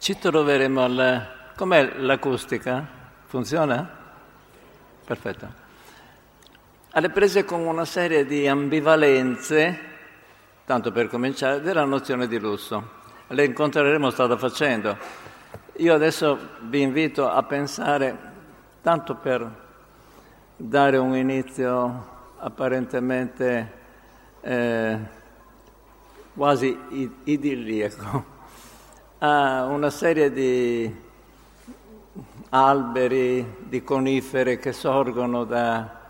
Ci troveremo al... Com'è l'acustica? Funziona? Perfetto. Alle prese con una serie di ambivalenze, tanto per cominciare, della nozione di lusso. Le incontreremo strada facendo. Io adesso vi invito a pensare, tanto per dare un inizio apparentemente eh, quasi idilliaco a una serie di alberi, di conifere che sorgono da,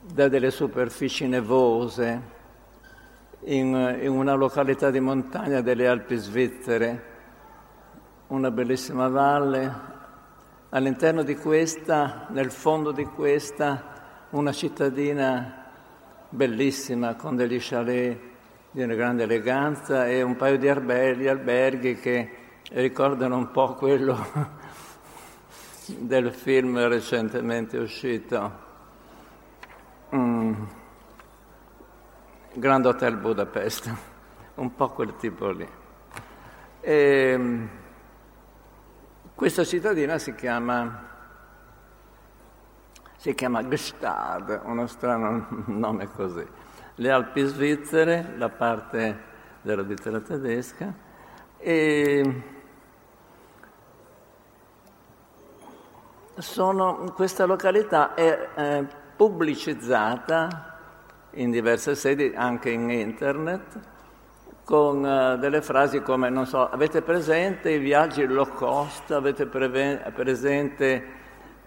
da delle superfici nevose in, in una località di montagna delle Alpi svizzere, una bellissima valle. All'interno di questa, nel fondo di questa, una cittadina bellissima con degli chalet di una grande eleganza e un paio di alberghi, alberghi che ricordano un po' quello del film recentemente uscito, mm. Grand Hotel Budapest, un po' quel tipo lì. E, ehm, questa cittadina si chiama, si chiama Gstad, uno strano nome così le Alpi svizzere, la parte della dittera tedesca, e sono, questa località è eh, pubblicizzata in diverse sedi, anche in internet, con uh, delle frasi come, non so, avete presente i viaggi low cost, avete pre- presente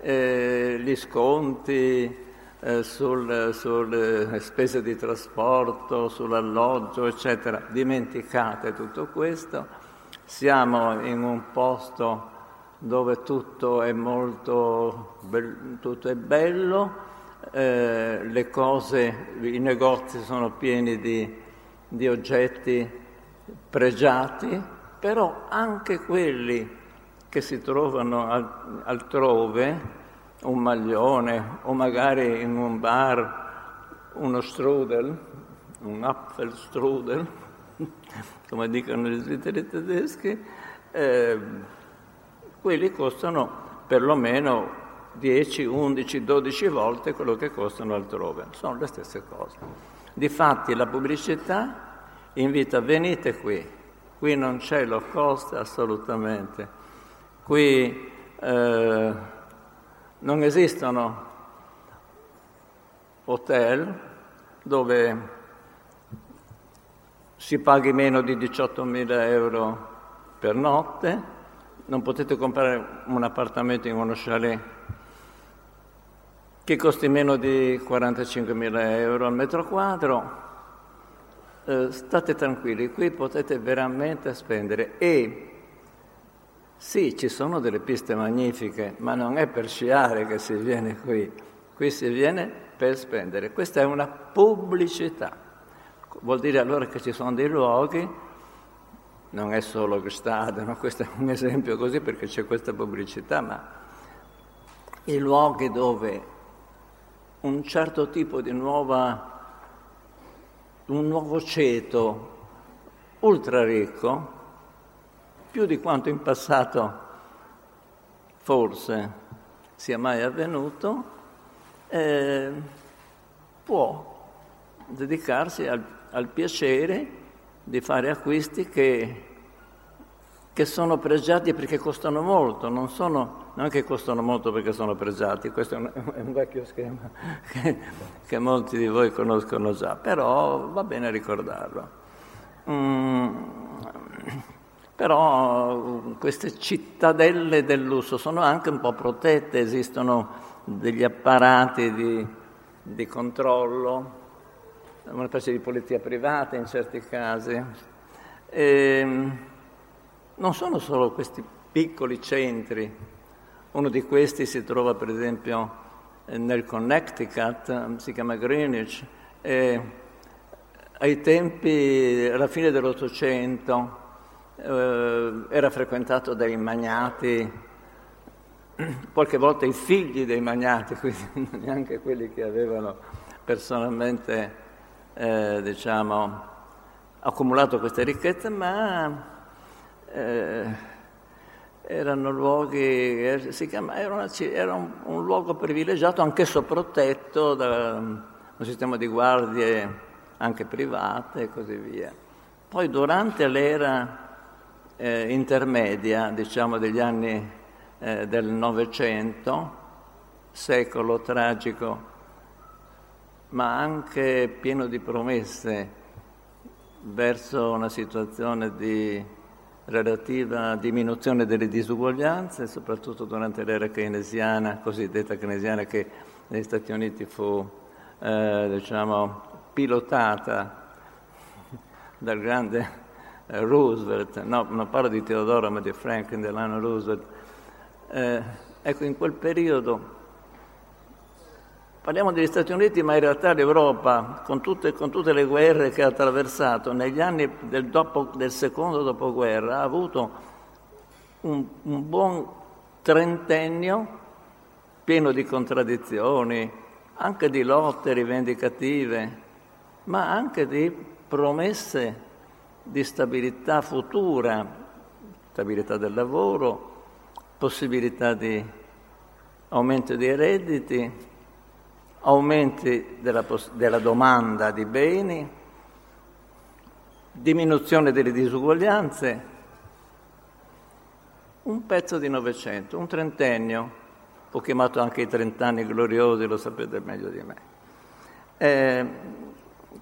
eh, gli sconti, eh, sulle sul spese di trasporto, sull'alloggio, eccetera. Dimenticate tutto questo. Siamo in un posto dove tutto è molto be- tutto è bello, eh, le cose, i negozi sono pieni di, di oggetti pregiati, però anche quelli che si trovano al, altrove un maglione o magari in un bar uno strudel, un Apfelstrudel, come dicono gli svizzeri tedeschi, eh, quelli costano perlomeno 10, 11, 12 volte quello che costano altrove, sono le stesse cose. Difatti la pubblicità invita venite qui, qui non c'è low cost assolutamente, qui eh, non esistono hotel dove si paghi meno di 18.000 euro per notte, non potete comprare un appartamento in uno chalet che costi meno di 45.000 euro al metro quadro. Eh, state tranquilli, qui potete veramente spendere e sì, ci sono delle piste magnifiche, ma non è per sciare che si viene qui, qui si viene per spendere. Questa è una pubblicità. Vuol dire allora che ci sono dei luoghi, non è solo Gstad, no? questo è un esempio così perché c'è questa pubblicità, ma i luoghi dove un certo tipo di nuova, un nuovo ceto ultra ricco, più di quanto in passato forse sia mai avvenuto, eh, può dedicarsi al, al, piacere di fare acquisti che, che, sono pregiati perché costano molto, non, sono, non che costano molto perché sono pregiati, questo è un, è un vecchio schema che, che, molti di voi conoscono già, però va bene ricordarlo. Mm, però queste cittadelle del lusso sono anche un po' protette, esistono degli apparati di, di controllo, una specie di polizia privata in certi casi. E ehm, non sono solo questi piccoli centri, uno di questi si trova per esempio nel Connecticut, si chiama Greenwich, ai tempi, alla fine dell'Ottocento, eh, era frequentato dai magnati, qualche volta i figli dei magnati, quindi neanche quelli che avevano personalmente eh, diciamo, accumulato queste ricchezze, ma eh, erano luoghi, eh, chiama, era, una, era un, un, luogo privilegiato, anch'esso protetto da um, un sistema di guardie anche private e così via. Poi durante l'era eh, intermedia, diciamo degli anni eh, del Novecento, secolo tragico, ma anche pieno di promesse verso una situazione di relativa diminuzione delle disuguaglianze, soprattutto durante l'era keynesiana, cosiddetta keynesiana, che negli Stati Uniti fu eh, diciamo, pilotata dal grande Roosevelt, no, non parlo di Teodoro ma di Franklin Delano Roosevelt. Eh, ecco, in quel periodo Parliamo degli Stati Uniti, ma in realtà l'Europa, con tutte, con tutte le guerre che ha attraversato, negli anni del, dopo, del secondo dopoguerra ha avuto un, un buon trentennio pieno di contraddizioni, anche di lotte rivendicative, ma anche di promesse di stabilità futura, stabilità del lavoro, possibilità di aumento dei redditi, aumenti della, della domanda di beni, diminuzione delle disuguaglianze, un pezzo di Novecento, un trentennio, ho chiamato anche i trent'anni gloriosi, lo sapete meglio di me. Eh,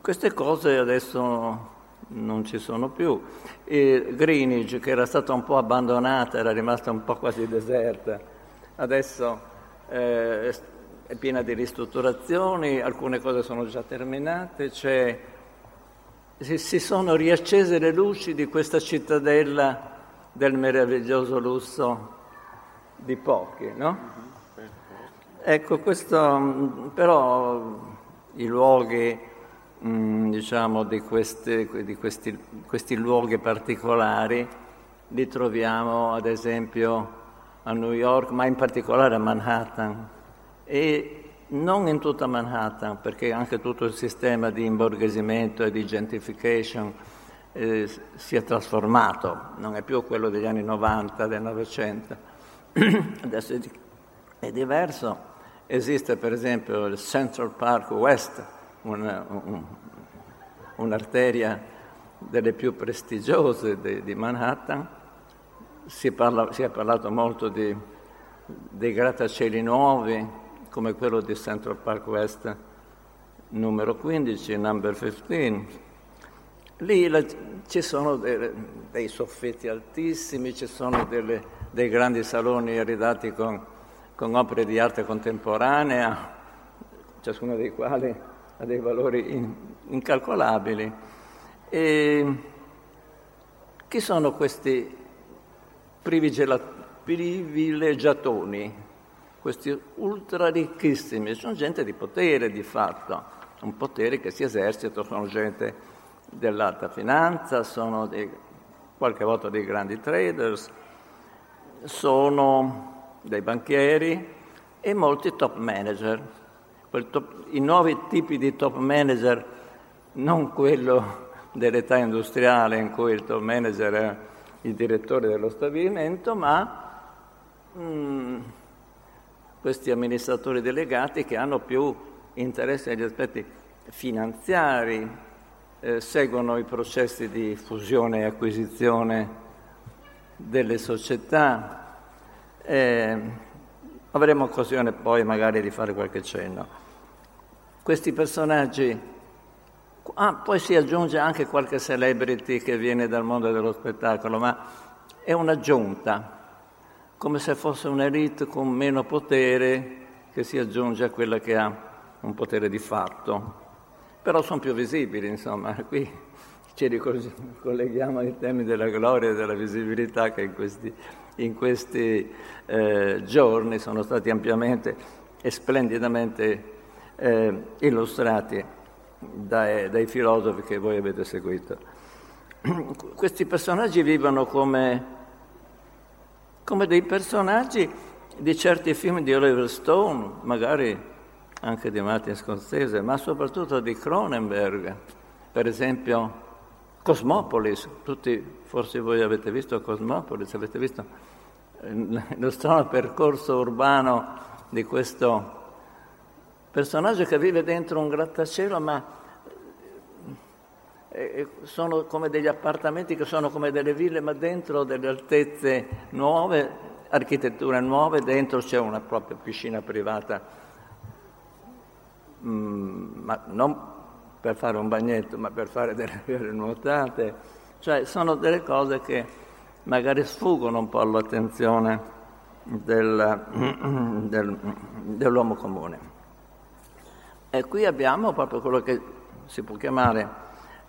queste cose adesso non ci sono più. E Greenwich, che era stata un po' abbandonata, era rimasta un po' quasi deserta, adesso eh, è piena di ristrutturazioni, alcune cose sono già terminate, cioè, si sono riaccese le luci di questa cittadella del meraviglioso lusso di pochi, no? Ecco, questo, però i luoghi, mm, diciamo, di, questi, di questi, questi luoghi particolari li troviamo ad esempio a New York, ma in particolare a Manhattan. E non in tutta Manhattan, perché anche tutto il sistema di imborghesimento e di gentrification eh, si è trasformato, non è più quello degli anni 90, del Novecento, adesso è, diverso. Esiste per esempio il Central Park West, una, un, un'arteria delle più prestigiose di, di Manhattan, si, parla, si, è parlato molto di, dei grattacieli nuovi, come quello di Central Park West numero 15, number 15. Lì la, ci sono dei, dei, soffitti altissimi, ci sono delle, dei grandi saloni aridati con, con, opere di arte contemporanea, ciascuno dei quali ha dei valori in, incalcolabili. E chi sono questi privilegiatoni? questi ultra ricchissimi, sono gente di potere di fatto, un potere che si esercita, sono gente dell'alta finanza, sono dei, qualche volta dei grandi traders, sono dei banchieri e molti top manager. Top, I nuovi tipi di top manager, non quello dell'età industriale in cui il top manager è il direttore dello stabilimento, ma mm, questi amministratori delegati che hanno più interesse agli aspetti finanziari, eh, seguono i processi di fusione e acquisizione delle società. Eh, avremo occasione poi magari di fare qualche cenno. Questi personaggi, ah, poi si aggiunge anche qualche celebrity che viene dal mondo dello spettacolo, ma è un'aggiunta come se fosse un'elite con meno potere che si aggiunge a quella che ha un potere di fatto. Però sono più visibili, insomma, qui ci ricolleghiamo ai temi della gloria e della visibilità che in questi, in questi eh, giorni sono stati ampiamente e splendidamente eh, illustrati dai, dai filosofi che voi avete seguito. Questi personaggi vivono come come dei personaggi di certi film di Oliver Stone, magari anche di Martin Scorsese, ma soprattutto di Cronenberg, per esempio Cosmopolis, tutti, forse voi avete visto Cosmopolis, avete visto lo strano percorso urbano di questo personaggio che vive dentro un grattacielo, ma eh, sono come degli appartamenti che sono come delle ville, ma dentro delle altezze nuove, architetture nuove, dentro c'è una propria piscina privata, mm, ma non per fare un bagnetto, ma per fare delle vere nuotate. Cioè sono delle cose che magari sfuggono un po' all'attenzione del, del, dell'uomo comune. E qui abbiamo proprio quello che si può chiamare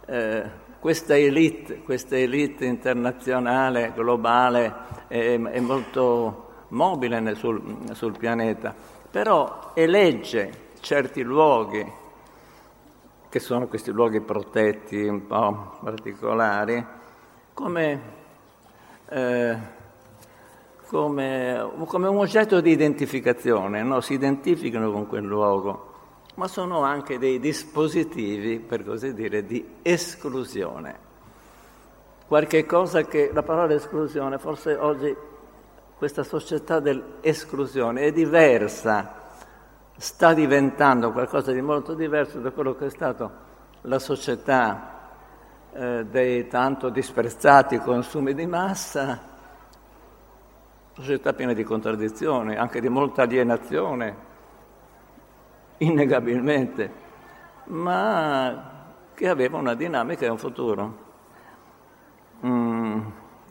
eh, questa elite, questa elite internazionale, globale, è, è molto mobile nel, sul, sul pianeta, però elegge certi luoghi, che sono questi luoghi protetti un po' particolari, come, eh, come, come un oggetto di identificazione, no? si identificano con quel luogo ma sono anche dei dispositivi, per così dire, di esclusione. Qualche cosa che la parola esclusione, forse oggi questa società dell'esclusione è diversa, sta diventando qualcosa di molto diverso da quello che è stata la società eh, dei tanto disprezzati consumi di massa, società piena di contraddizioni, anche di molta alienazione, innegabilmente, ma che aveva una dinamica e un futuro, mm,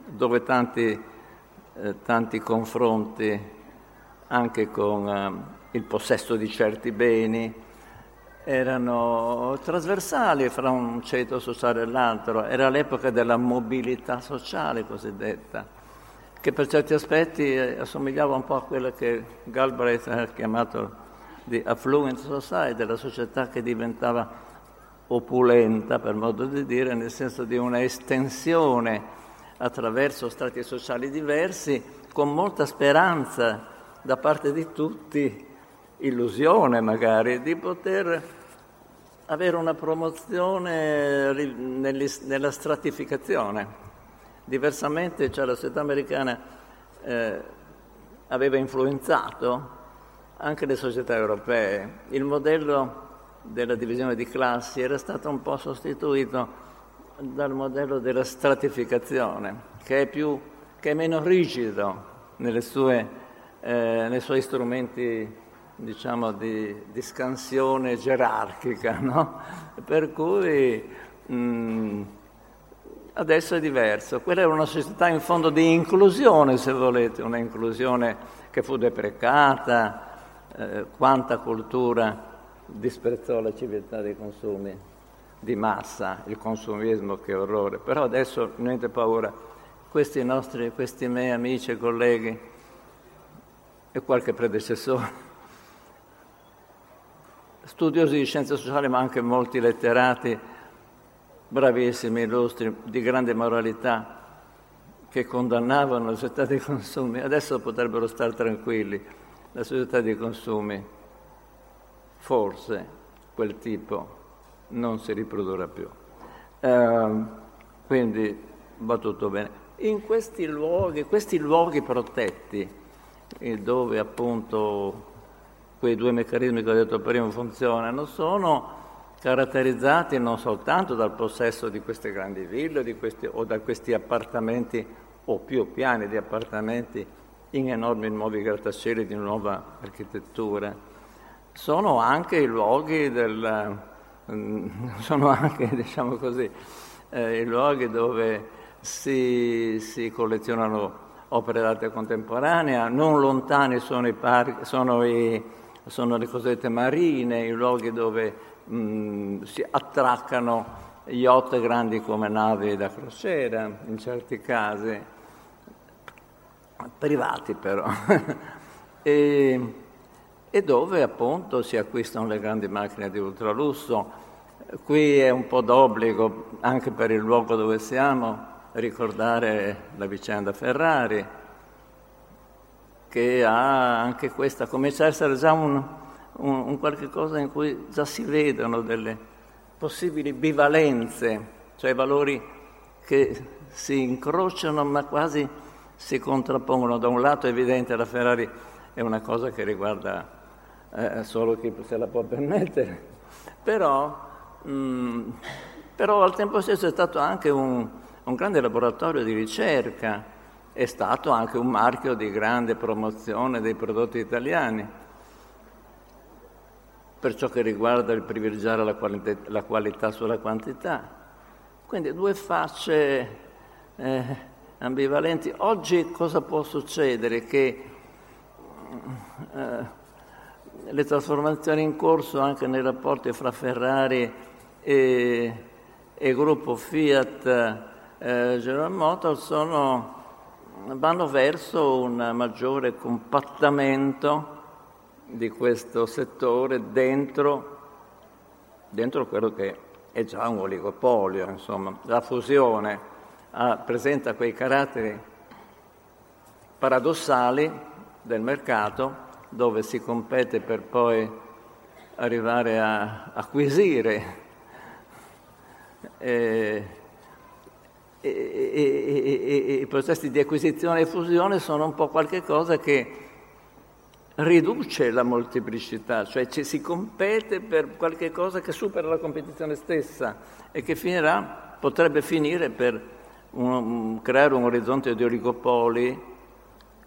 dove tanti, eh, tanti, confronti anche con eh, il possesso di certi beni. Erano trasversali fra un ceto sociale e l'altro, era l'epoca della mobilità sociale cosiddetta, che per certi aspetti eh, assomigliava un po' a quella che Galbraith ha chiamato di affluent society, della società che diventava opulenta, per modo di dire, nel senso di una estensione attraverso strati sociali diversi, con molta speranza da parte di tutti, illusione magari, di poter avere una promozione nella stratificazione. Diversamente, cioè la società americana eh, aveva influenzato anche le società europee. Il modello della divisione di classi era stato un po' sostituito dal modello della stratificazione, che è, più, che è meno rigido sue, eh, nei suoi strumenti diciamo, di, di scansione gerarchica, no? per cui mh, adesso è diverso. Quella era una società in fondo di inclusione, se volete, una inclusione che fu deprecata, eh, quanta cultura disprezzò la civiltà dei consumi di massa, il consumismo che orrore. Però adesso niente paura, questi nostri, questi miei amici e colleghi e qualche predecessore, studiosi di scienze sociali ma anche molti letterati, bravissimi, illustri, di grande moralità, che condannavano la società dei consumi, adesso potrebbero stare tranquilli la società dei consumi, forse quel tipo non si riprodurrà più. Eh, quindi va tutto bene. In questi luoghi, questi luoghi protetti, dove appunto quei due meccanismi che ho detto prima funzionano, sono caratterizzati non soltanto dal possesso di queste grandi ville questi, o da questi appartamenti o più piani di appartamenti in enormi nuovi grattacieli di nuova architettura. Sono anche i luoghi del, mm, sono anche, diciamo così, eh, i luoghi dove si, si, collezionano opere d'arte contemporanea, non lontani sono, i parchi, sono, i, sono le cosiddette marine, i luoghi dove mh, mm, si attraccano yacht grandi come navi da crociera, in certi casi privati però, e, e, dove appunto si acquistano le grandi macchine di ultralusso. Qui è un po' d'obbligo, anche per il luogo dove siamo, ricordare la vicenda Ferrari, che ha anche questa, comincia a essere già un, un, un qualche cosa in cui già si vedono delle possibili bivalenze, cioè valori che si incrociano ma quasi si contrappongono. Da un lato è evidente la Ferrari è una cosa che riguarda eh, solo chi se la può permettere, però, mh, mm, però al tempo stesso è stato anche un, un grande laboratorio di ricerca, è stato anche un marchio di grande promozione dei prodotti italiani per ciò che riguarda il privilegiare la qualità, la qualità sulla quantità. Quindi due facce eh, ambivalenti. Oggi cosa può succedere? Che eh, le trasformazioni in corso anche nei rapporti fra Ferrari e, e gruppo Fiat eh, General Motors sono, vanno verso un maggiore compattamento di questo settore dentro, dentro quello che è già un oligopolio, insomma, la fusione ha, presenta quei caratteri paradossali del mercato dove si compete per poi arrivare a acquisire eh, e, i processi di acquisizione e fusione sono un po' qualcosa che riduce la molteplicità, cioè ci si compete per qualche cosa che supera la competizione stessa e che finirà, potrebbe finire per un, creare un orizzonte di oligopoli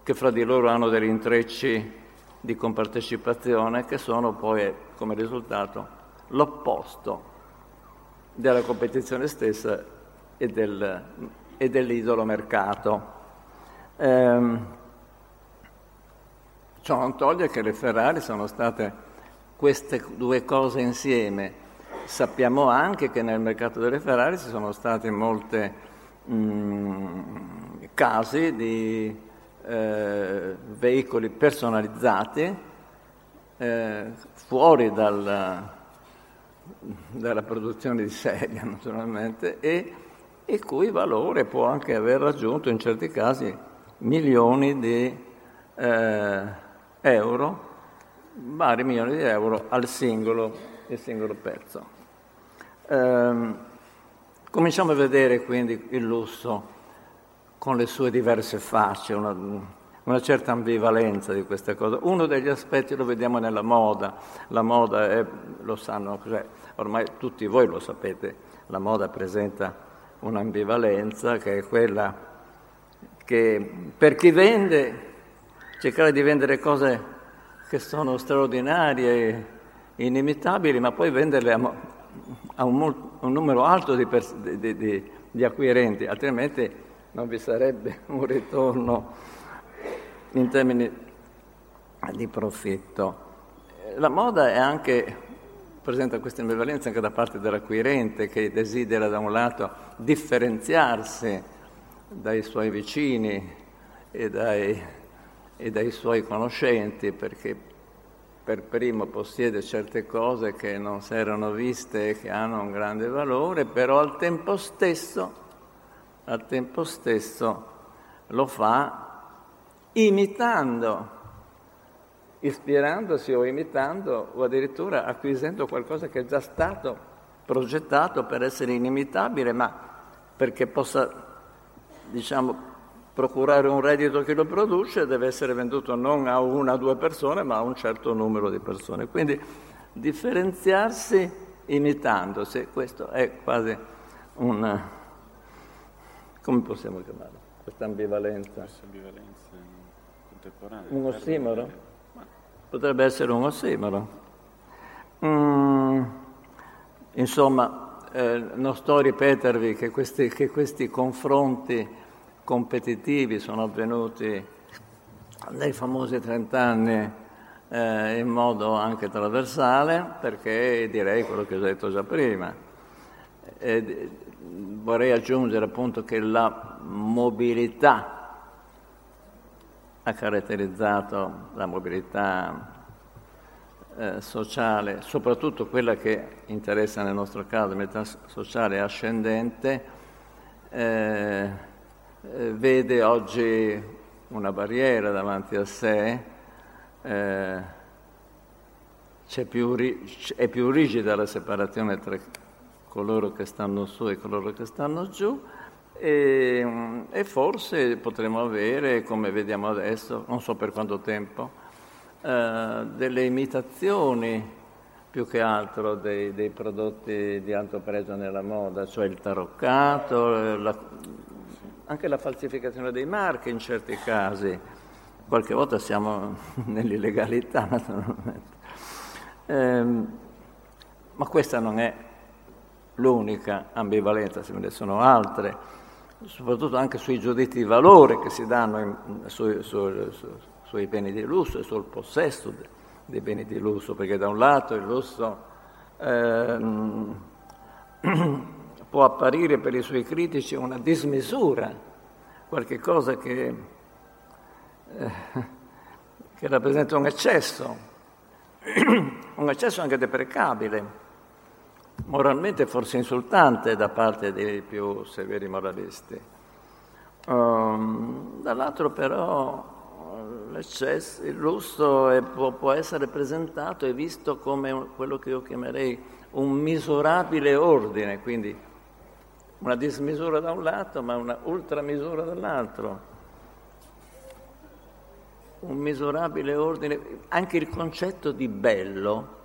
che fra di loro hanno degli intrecci di compartecipazione che sono poi come risultato l'opposto della competizione stessa e, del, e dell'idolo mercato. Ehm, Ciò non toglie che le Ferrari sono state queste due cose insieme. Sappiamo anche che nel mercato delle Ferrari ci sono stati molti mm, casi di eh, veicoli personalizzati eh, fuori dal, dalla produzione di serie naturalmente e il cui valore può anche aver raggiunto in certi casi milioni di eh, euro, vari milioni di euro al singolo, singolo pezzo. Eh, cominciamo a vedere quindi il lusso con le sue diverse facce, una, una certa ambivalenza di questa cosa. Uno degli aspetti lo vediamo nella moda, la moda è, lo sanno, cioè, ormai tutti voi lo sapete, la moda presenta un'ambivalenza che è quella che per chi vende cercare di vendere cose che sono straordinarie inimitabili, ma poi venderle a, a un, un, numero alto di, pers- di, di, di acquirenti, altrimenti non vi sarebbe un ritorno in termini di profitto. La moda è anche, presenta questa ambivalenza anche da parte dell'acquirente che desidera da un lato differenziarsi dai suoi vicini e dai e dai suoi conoscenti perché per primo possiede certe cose che non si erano viste e che hanno un grande valore, però al tempo stesso, al tempo stesso lo fa imitando, ispirandosi o imitando o addirittura acquisendo qualcosa che è già stato progettato per essere inimitabile, ma perché possa, diciamo, procurare un reddito che lo produce deve essere venduto non a una o due persone, ma a un certo numero di persone. Quindi differenziarsi imitandosi, questo è quasi un... come possiamo chiamarlo? Questa ambivalenza. Questa ambivalenza contemporanea. Un ossimoro? Potrebbe essere un ossimoro. Mm, insomma, eh, non sto a ripetervi che questi, che questi confronti competitivi sono avvenuti nei famosi 30 anni eh, in modo anche trasversale, perché direi quello che ho detto già prima. E vorrei aggiungere appunto che la mobilità ha caratterizzato la mobilità eh, sociale, soprattutto quella che interessa nel nostro caso, mobilità sociale ascendente, eh, eh, vede oggi una barriera davanti a sé, eh, più, è più rigida la separazione tra coloro che stanno su e coloro che stanno giù E, e, forse potremo avere, come vediamo adesso, non so per quanto tempo, eh, delle imitazioni più che altro dei, dei, prodotti di alto pregio nella moda, cioè il taroccato, la, anche la falsificazione dei marchi in certi casi. Qualche volta siamo nell'illegalità, naturalmente. Eh, ma questa non è l'unica ambivalenza, ne sono altre soprattutto anche sui giudizi di valore che si danno in, su, su, su, sui beni di lusso e sul possesso dei beni di lusso, perché da un lato il lusso eh, può apparire per i suoi critici una dismisura, qualche cosa che, eh, che rappresenta un eccesso, un eccesso anche deprecabile moralmente forse insultante da parte dei più severi moralisti. Um, dall'altro però l'eccesso, il lusso è, può, può, essere presentato e visto come quello che io chiamerei un misurabile ordine, quindi una dismisura da un lato ma una ultramisura dall'altro. Un misurabile ordine, anche il concetto di bello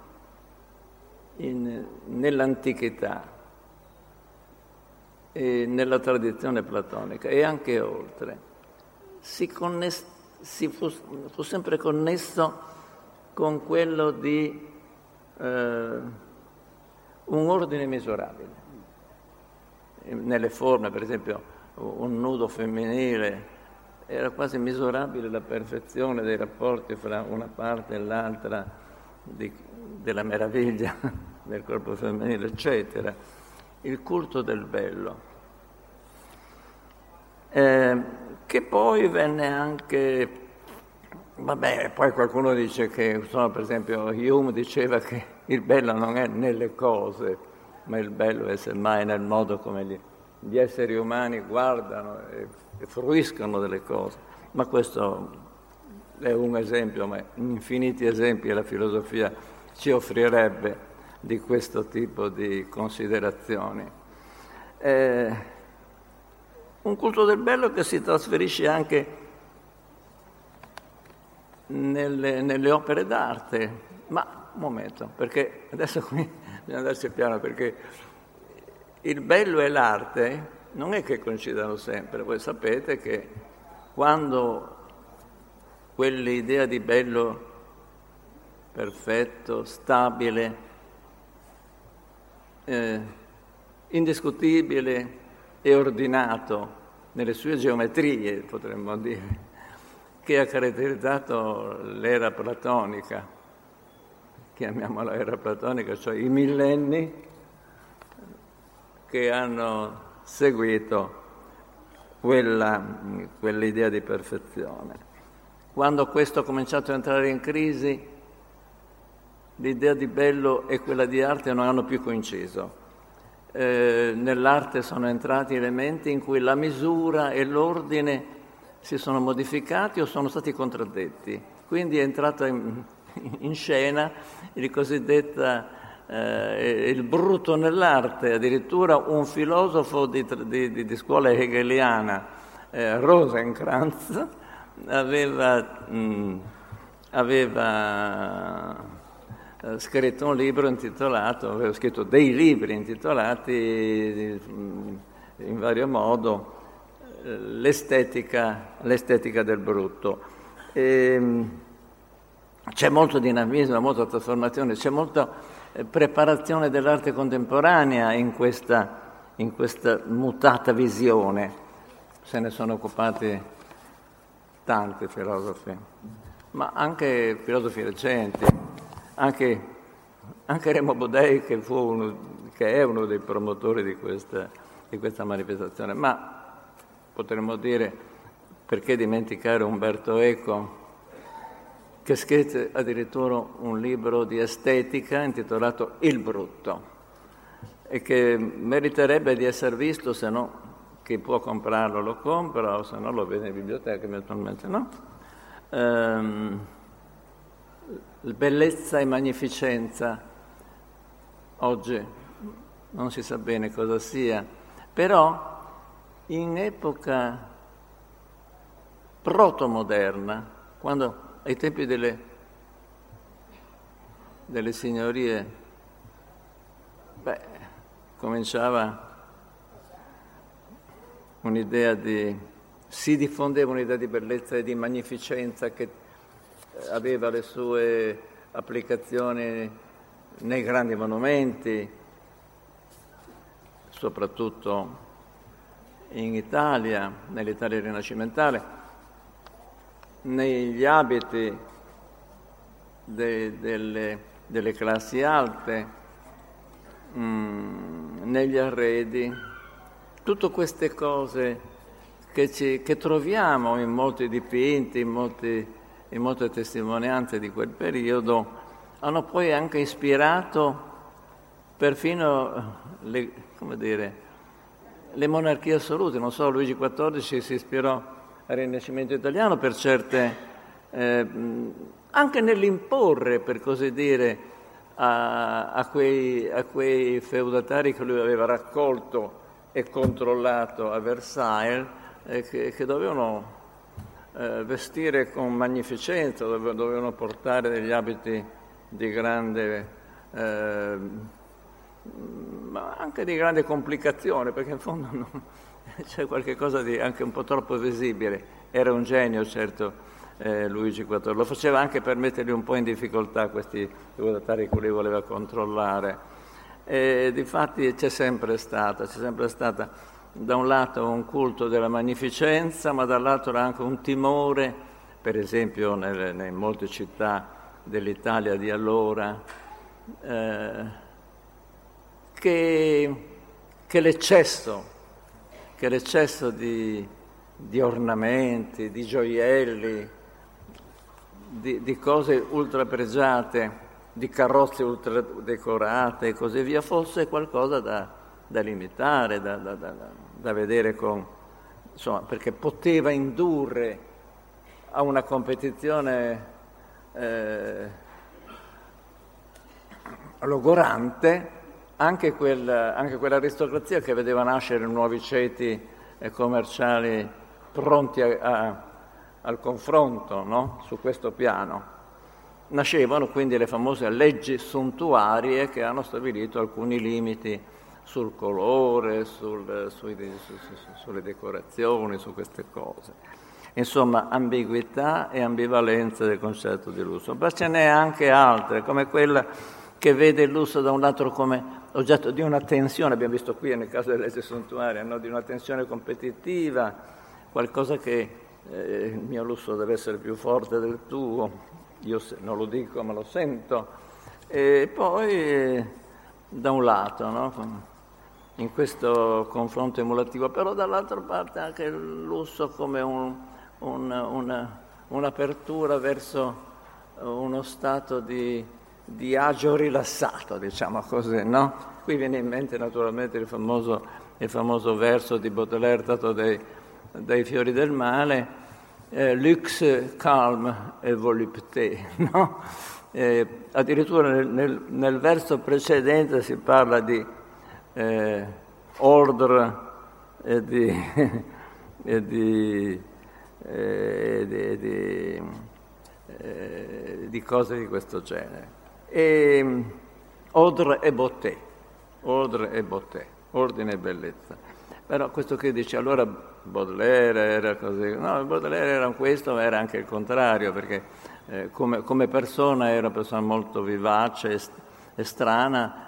in, nell'antichità e nella tradizione platonica e anche oltre, si, conness- si fu, fu, sempre connesso con quello di eh, un ordine misurabile. Nelle forme, per esempio, un nudo femminile era quasi misurabile la perfezione dei rapporti fra una parte e l'altra di, della meraviglia del corpo femminile, eccetera. Il culto del bello. Eh, che poi venne anche, vabbè, poi qualcuno dice che, insomma, per esempio, Hume diceva che il bello non è nelle cose, ma il bello è semmai nel modo come gli, gli esseri umani guardano e, e fruiscono delle cose. Ma questo è un esempio, ma infiniti esempi la filosofia ci offrirebbe di questo tipo di considerazioni. Eh, un culto del bello che si trasferisce anche nelle, nelle opere d'arte, ma un momento, perché adesso qui bisogna andarci piano, perché il bello e l'arte non è che coincidano sempre, voi sapete che quando quell'idea di bello perfetto, stabile, eh, indiscutibile e ordinato nelle sue geometrie, potremmo dire, che ha caratterizzato l'era platonica, chiamiamola era platonica, cioè i millenni che hanno seguito quella, quell'idea di perfezione. Quando questo ha cominciato a entrare in crisi, l'idea di bello e quella di arte non hanno più coinciso. Eh, nell'arte sono entrati elementi in cui la misura e l'ordine si sono modificati o sono stati contraddetti. Quindi è entrato in, in scena il cosiddetto eh, il brutto nell'arte, addirittura un filosofo di, di, di scuola hegeliana, eh, Rosenkranz, aveva, mh, aveva eh, scritto un libro intitolato, avevo scritto dei libri intitolati mm, in vario modo eh, l'estetica, l'estetica del brutto. E, mm, c'è molto dinamismo, molta trasformazione, c'è molta eh, preparazione dell'arte contemporanea in questa, in questa mutata visione. Se ne sono occupati tanti filosofi, ma anche filosofi recenti anche, anche Remo Bodei che, uno, che, è uno dei promotori di questa, di questa manifestazione, ma potremmo dire perché dimenticare Umberto Eco che scrisse addirittura un libro di estetica intitolato Il brutto e che meriterebbe di essere visto, se no chi può comprarlo lo compra o se no lo vede in biblioteca eventualmente no. Um, bellezza e magnificenza. Oggi non si sa bene cosa sia, però in epoca protomoderna, quando ai tempi delle, delle signorie beh, cominciava un'idea di, si diffondeva un'idea di bellezza e di magnificenza che aveva le sue applicazioni nei grandi monumenti, soprattutto in Italia, nell'Italia rinascimentale, negli abiti de, delle, delle, classi alte, mh, mm, negli arredi, tutte queste cose che, ci, che troviamo in molti dipinti, in, molti, in molte testimonianze di quel periodo, hanno poi anche ispirato perfino le, dire, le monarchie assolute. Non so, Luigi XIV si ispirò al Rinascimento italiano per certe, eh, anche nell'imporre, per così dire, a, a, quei, a, quei, feudatari che lui aveva raccolto e controllato a Versailles, eh, che, che, dovevano eh, vestire con magnificenza, dovevano portare degli abiti di grande, eh, ma anche di grande complicazione, perché in fondo non, c'è qualcosa di anche un po' troppo visibile. Era un genio, certo, eh, Luigi XIV. Lo faceva anche per metterli un po' in difficoltà questi feudatari che lui voleva controllare. E difatti c'è sempre stata, c'è sempre stata da un lato un culto della magnificenza, ma dall'altro anche un timore, per esempio nelle, in molte città dell'Italia di allora, eh, che, che l'eccesso che l'eccesso di, di ornamenti, di gioielli, di, di cose ultrapregiate, di carrozze ultradecorate e così via, fosse qualcosa da, da limitare, da, da, da, vedere con... insomma, perché poteva indurre a una competizione eh, logorante anche, quel, anche quell'aristocrazia che vedeva nascere nuovi ceti commerciali pronti a, a, al confronto no? su questo piano. Nascevano quindi le famose leggi suntuarie che hanno stabilito alcuni limiti sul colore, sul, sui, su, su, sulle decorazioni, su queste cose. Insomma, ambiguità e ambivalenza del concetto di lusso. Ma ce n'è anche altre, come quella che vede il lusso da un lato come oggetto di una tensione, abbiamo visto qui nel caso delle suntuarie, no? di una tensione competitiva, qualcosa che eh, il mio lusso deve essere più forte del tuo, io non lo dico ma lo sento, e poi eh, da un lato, no? In questo confronto emulativo, però dall'altra parte anche il lusso come un, un, una, un'apertura verso uno stato di di agio rilassato, diciamo così, no? Qui viene in mente naturalmente il famoso, il famoso verso di Baudelaire dato dai, dai fiori del male, eh, lux, calm e volupté, no? Eh, addirittura nel, nel, nel, verso precedente si parla di eh, ordre e di, e di, e di, di, eh, di cose di questo genere. E mm, ordre e botte, ordre e botte, ordine e bellezza. Però questo che dice, allora Baudelaire era così, no, Baudelaire era questo, ma era anche il contrario, perché eh, come, come, persona era una persona molto vivace e, e strana, eh,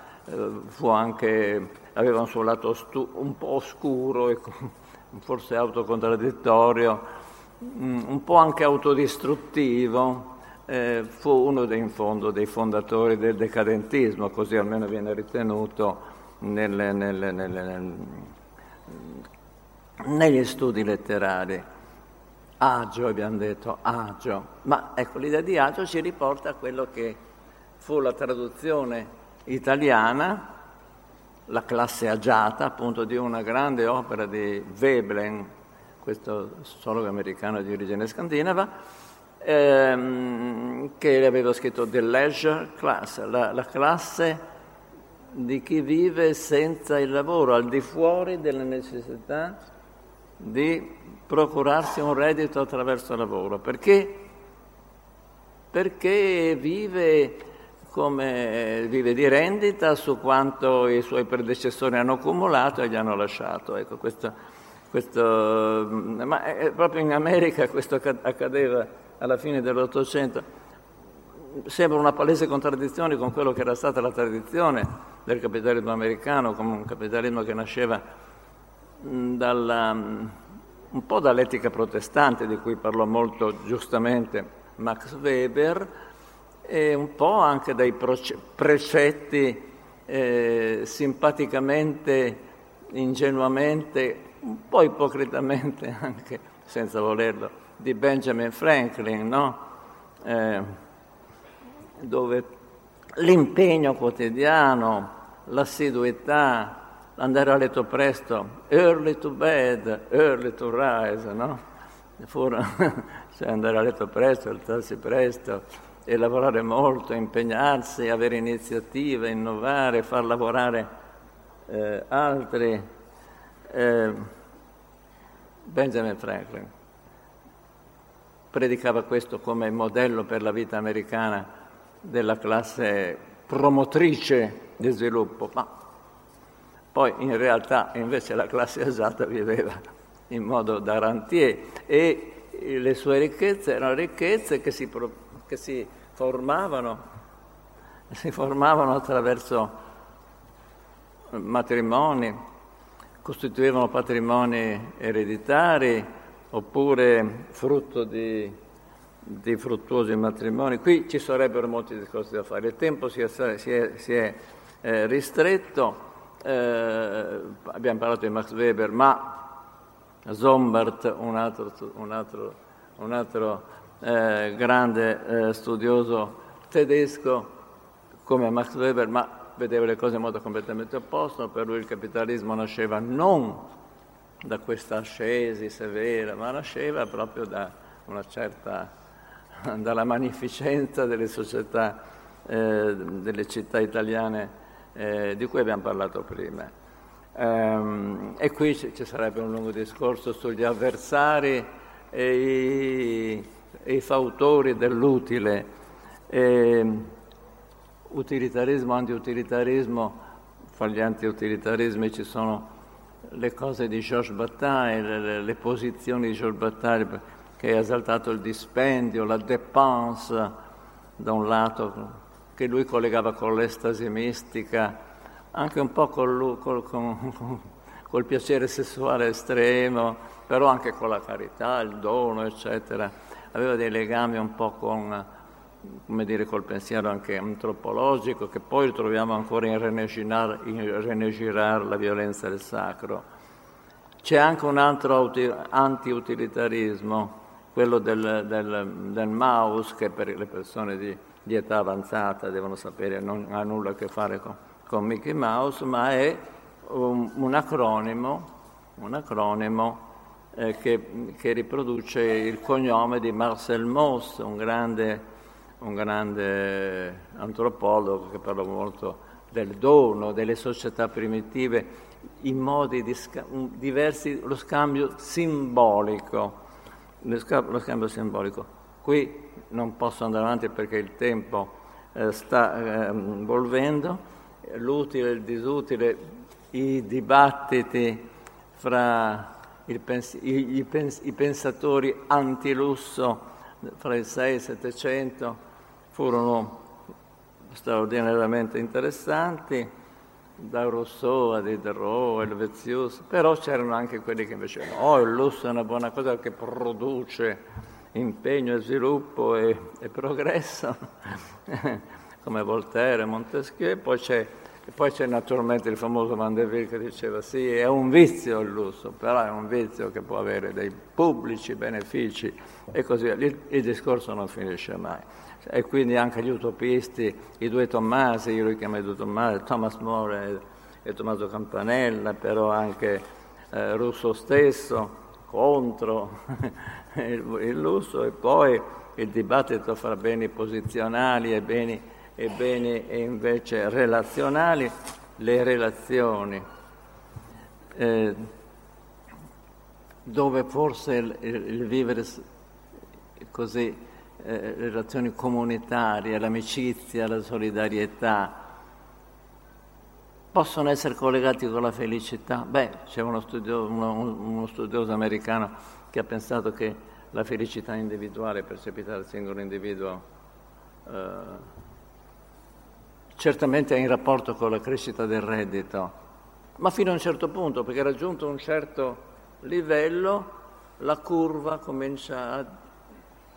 anche, aveva un suo lato stu, un po' oscuro e forse autocontradittorio, mm, un po' anche autodistruttivo, eh, fu uno dei, in fondo dei fondatori del decadentismo, così almeno viene ritenuto nelle, nelle, nelle, negli studi letterari. Agio, abbiamo detto, agio. Ma ecco, l'idea di agio ci riporta a quello che fu la traduzione italiana, la classe agiata, appunto, di una grande opera di Veblen, questo sociologo americano di origine scandinava, ehm, che aveva scritto The Leisure Class, la, la classe di chi vive senza il lavoro, al di fuori delle necessità di procurarsi un reddito attraverso il lavoro. Perché? Perché vive, come, vive di rendita su quanto i suoi predecessori hanno accumulato e gli hanno lasciato. Ecco, questo, questo, ma proprio in America questo accadeva alla fine dell'Ottocento. Sembra una palese contraddizione con quello che era stata la tradizione del capitalismo americano, come un capitalismo che nasceva dalla, un po' dall'etica protestante, di cui parlò molto giustamente Max Weber, e un po' anche dai precetti eh, simpaticamente, ingenuamente, un po' ipocritamente anche, senza volerlo, di Benjamin Franklin, no? eh, dove l'impegno quotidiano, l'assiduità, andare a letto presto, early to bed, early to rise, no? Furono, cioè andare a letto presto, alzarsi presto e lavorare molto, impegnarsi, avere iniziative, innovare, far lavorare eh, altri. Eh, Benjamin Franklin predicava questo come modello per la vita americana della classe promotrice di sviluppo, ma poi in realtà invece la classe esatta viveva in modo da rentier e le sue ricchezze erano ricchezze che si, che si formavano, si formavano attraverso matrimoni, costituivano patrimoni ereditari oppure frutto di, di fruttuosi matrimoni. Qui ci sarebbero molti discorsi da fare, il tempo si è, si è, si è eh, ristretto eh, abbiamo parlato di Max Weber, ma Zombart, un altro, un altro, un altro eh, grande eh, studioso tedesco come Max Weber, ma vedeva le cose in modo completamente opposto, per lui il capitalismo nasceva non da questa ascesi severa, ma nasceva proprio da una certa, dalla magnificenza delle società, eh, delle città italiane eh, di cui abbiamo parlato prima. Um, e qui ci, ci, sarebbe un lungo discorso sugli avversari e i, e i fautori dell'utile. E, utilitarismo, antiutilitarismo, fra gli antiutilitarismi ci sono le cose di Georges Bataille, le, le posizioni di Georges Bataille che ha esaltato il dispendio, la dépense da un lato, che lui collegava con l'estasi mistica, anche un po' col, col, con, col piacere sessuale estremo, però anche con la carità, il dono, eccetera. Aveva dei legami un po' con, come dire, col pensiero anche antropologico, che poi troviamo ancora in Renegirar, in Renegirar la violenza del sacro. C'è anche un altro anti-utilitarismo, quello del, del, del mouse, che per le persone di di età avanzata devono sapere, non ha nulla a che fare con, con Mickey Mouse, ma è un, un acronimo, un acronimo eh, che, che, riproduce il cognome di Marcel Mauss, un grande, un grande antropologo che parla molto del dono, delle società primitive, in modi di sca- diversi, lo scambio simbolico, lo scambio simbolico. Qui non posso andare avanti perché il tempo eh, sta eh, volvendo, l'utile e il disutile, i dibattiti fra pens- i, pens- i, pensatori antilusso fra il 6 e il 700 furono straordinariamente interessanti, da Rousseau a Diderot, Helvetius, però c'erano anche quelli che invece no, oh, il lusso è una buona cosa che produce impegno e sviluppo e, e progresso, come Voltaire e Montesquieu, poi c'è, poi c'è naturalmente il famoso Mandeville che diceva sì, è un vizio il lusso, però è un vizio che può avere dei pubblici benefici e così via. Il, il discorso non finisce mai. E quindi anche gli utopisti, i due Tommasi, io li chiamo i due Tommasi, Thomas More e, e Tommaso Campanella, però anche eh, Russo stesso, contro il, il lusso e poi il dibattito fra beni posizionali e beni, e beni e invece relazionali, le relazioni. Eh, dove forse il, il, vivere così, eh, le relazioni comunitarie, l'amicizia, la solidarietà, possono essere collegati con la felicità? Beh, c'è uno, studio, uno, uno studioso americano che ha pensato che la felicità individuale percepita dal singolo individuo eh, certamente è in rapporto con la crescita del reddito, ma fino a un certo punto, perché raggiunto un certo livello, la curva comincia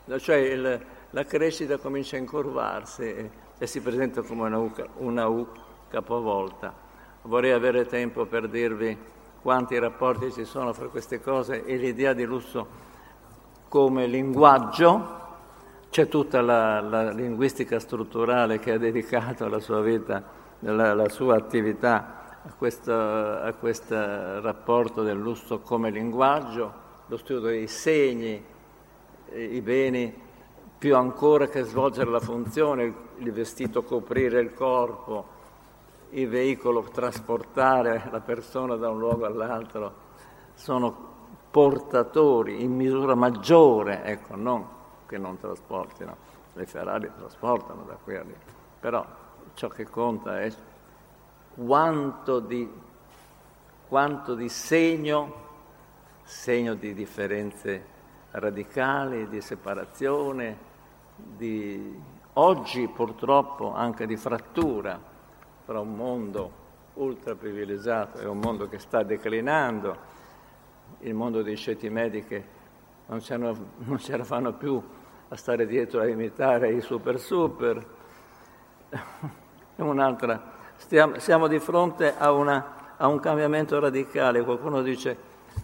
a... cioè il, la crescita comincia a incurvarsi e, e si presenta come una U, una U capovolta. Vorrei avere tempo per dirvi quanti rapporti ci sono fra queste cose e l'idea di lusso come linguaggio, c'è tutta la, la linguistica strutturale che ha dedicato la sua vita, la, la sua attività a questo, a questo rapporto del lusso come linguaggio, lo studio dei segni, i beni, più ancora che svolgere la funzione, il vestito coprire il corpo, il veicolo trasportare la persona da un luogo all'altro, sono portatori in misura maggiore, ecco, non che non trasportino, le Ferrari trasportano da qui a lì, però ciò che conta è quanto di, quanto di segno, segno di differenze radicali, di separazione, di oggi purtroppo anche di frattura tra un mondo ultra privilegiato e un mondo che sta declinando. Il mondo dei ceti medici non ce, non ce la fanno più a stare dietro a imitare i super super. Un'altra, stiamo, siamo di fronte a, una, a, un cambiamento radicale, qualcuno dice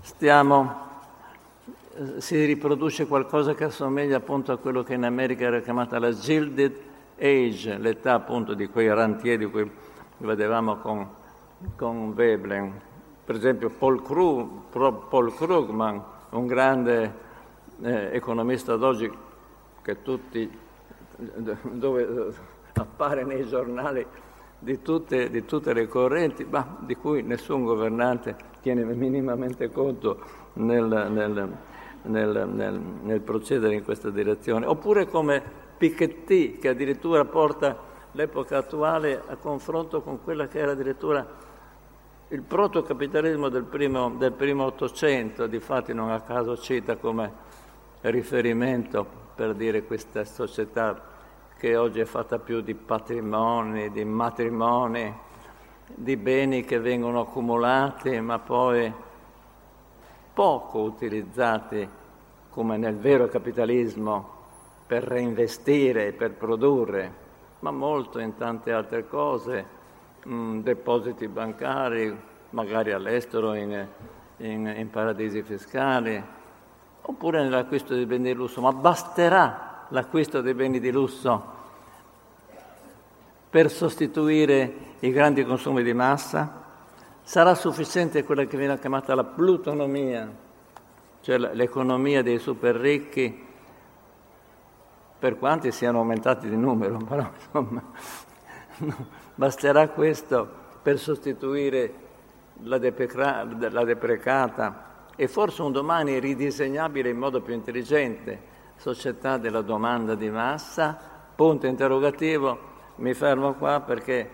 stiamo, si riproduce qualcosa che assomiglia appunto a quello che in America era chiamata la Gilded Age, l'età appunto di quei rantieri di cui vedevamo con, con Veblen, per esempio Paul, Krug, Paul Krugman, un grande eh, economista d'oggi che tutti, dove appare nei giornali di tutte, di tutte, le correnti, ma di cui nessun governante tiene minimamente conto nel, nel, nel, nel procedere in questa direzione. Oppure come Piketty, che addirittura porta l'epoca attuale a confronto con quella che era addirittura il protocapitalismo del primo, del primo Ottocento, difatti non a caso cita come riferimento per dire questa società che oggi è fatta più di patrimoni, di matrimoni, di beni che vengono accumulati ma poi poco utilizzati come nel vero capitalismo per reinvestire, per produrre, ma molto in tante altre cose mh, mm, depositi bancari, magari all'estero, in, in, in paradisi fiscali, oppure nell'acquisto dei beni di lusso. Ma basterà l'acquisto dei beni di lusso per sostituire i grandi consumi di massa? Sarà sufficiente quella che viene chiamata la plutonomia, cioè l'economia dei super ricchi, per quanti siano aumentati di numero, però insomma Basterà questo per sostituire la, depreca- la deprecata e forse un domani ridisegnabile in modo più intelligente società della domanda di massa? Punto interrogativo. Mi fermo qua perché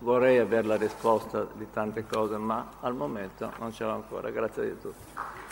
vorrei avere la risposta di tante cose, ma al momento non ce l'ho ancora. Grazie di tutto.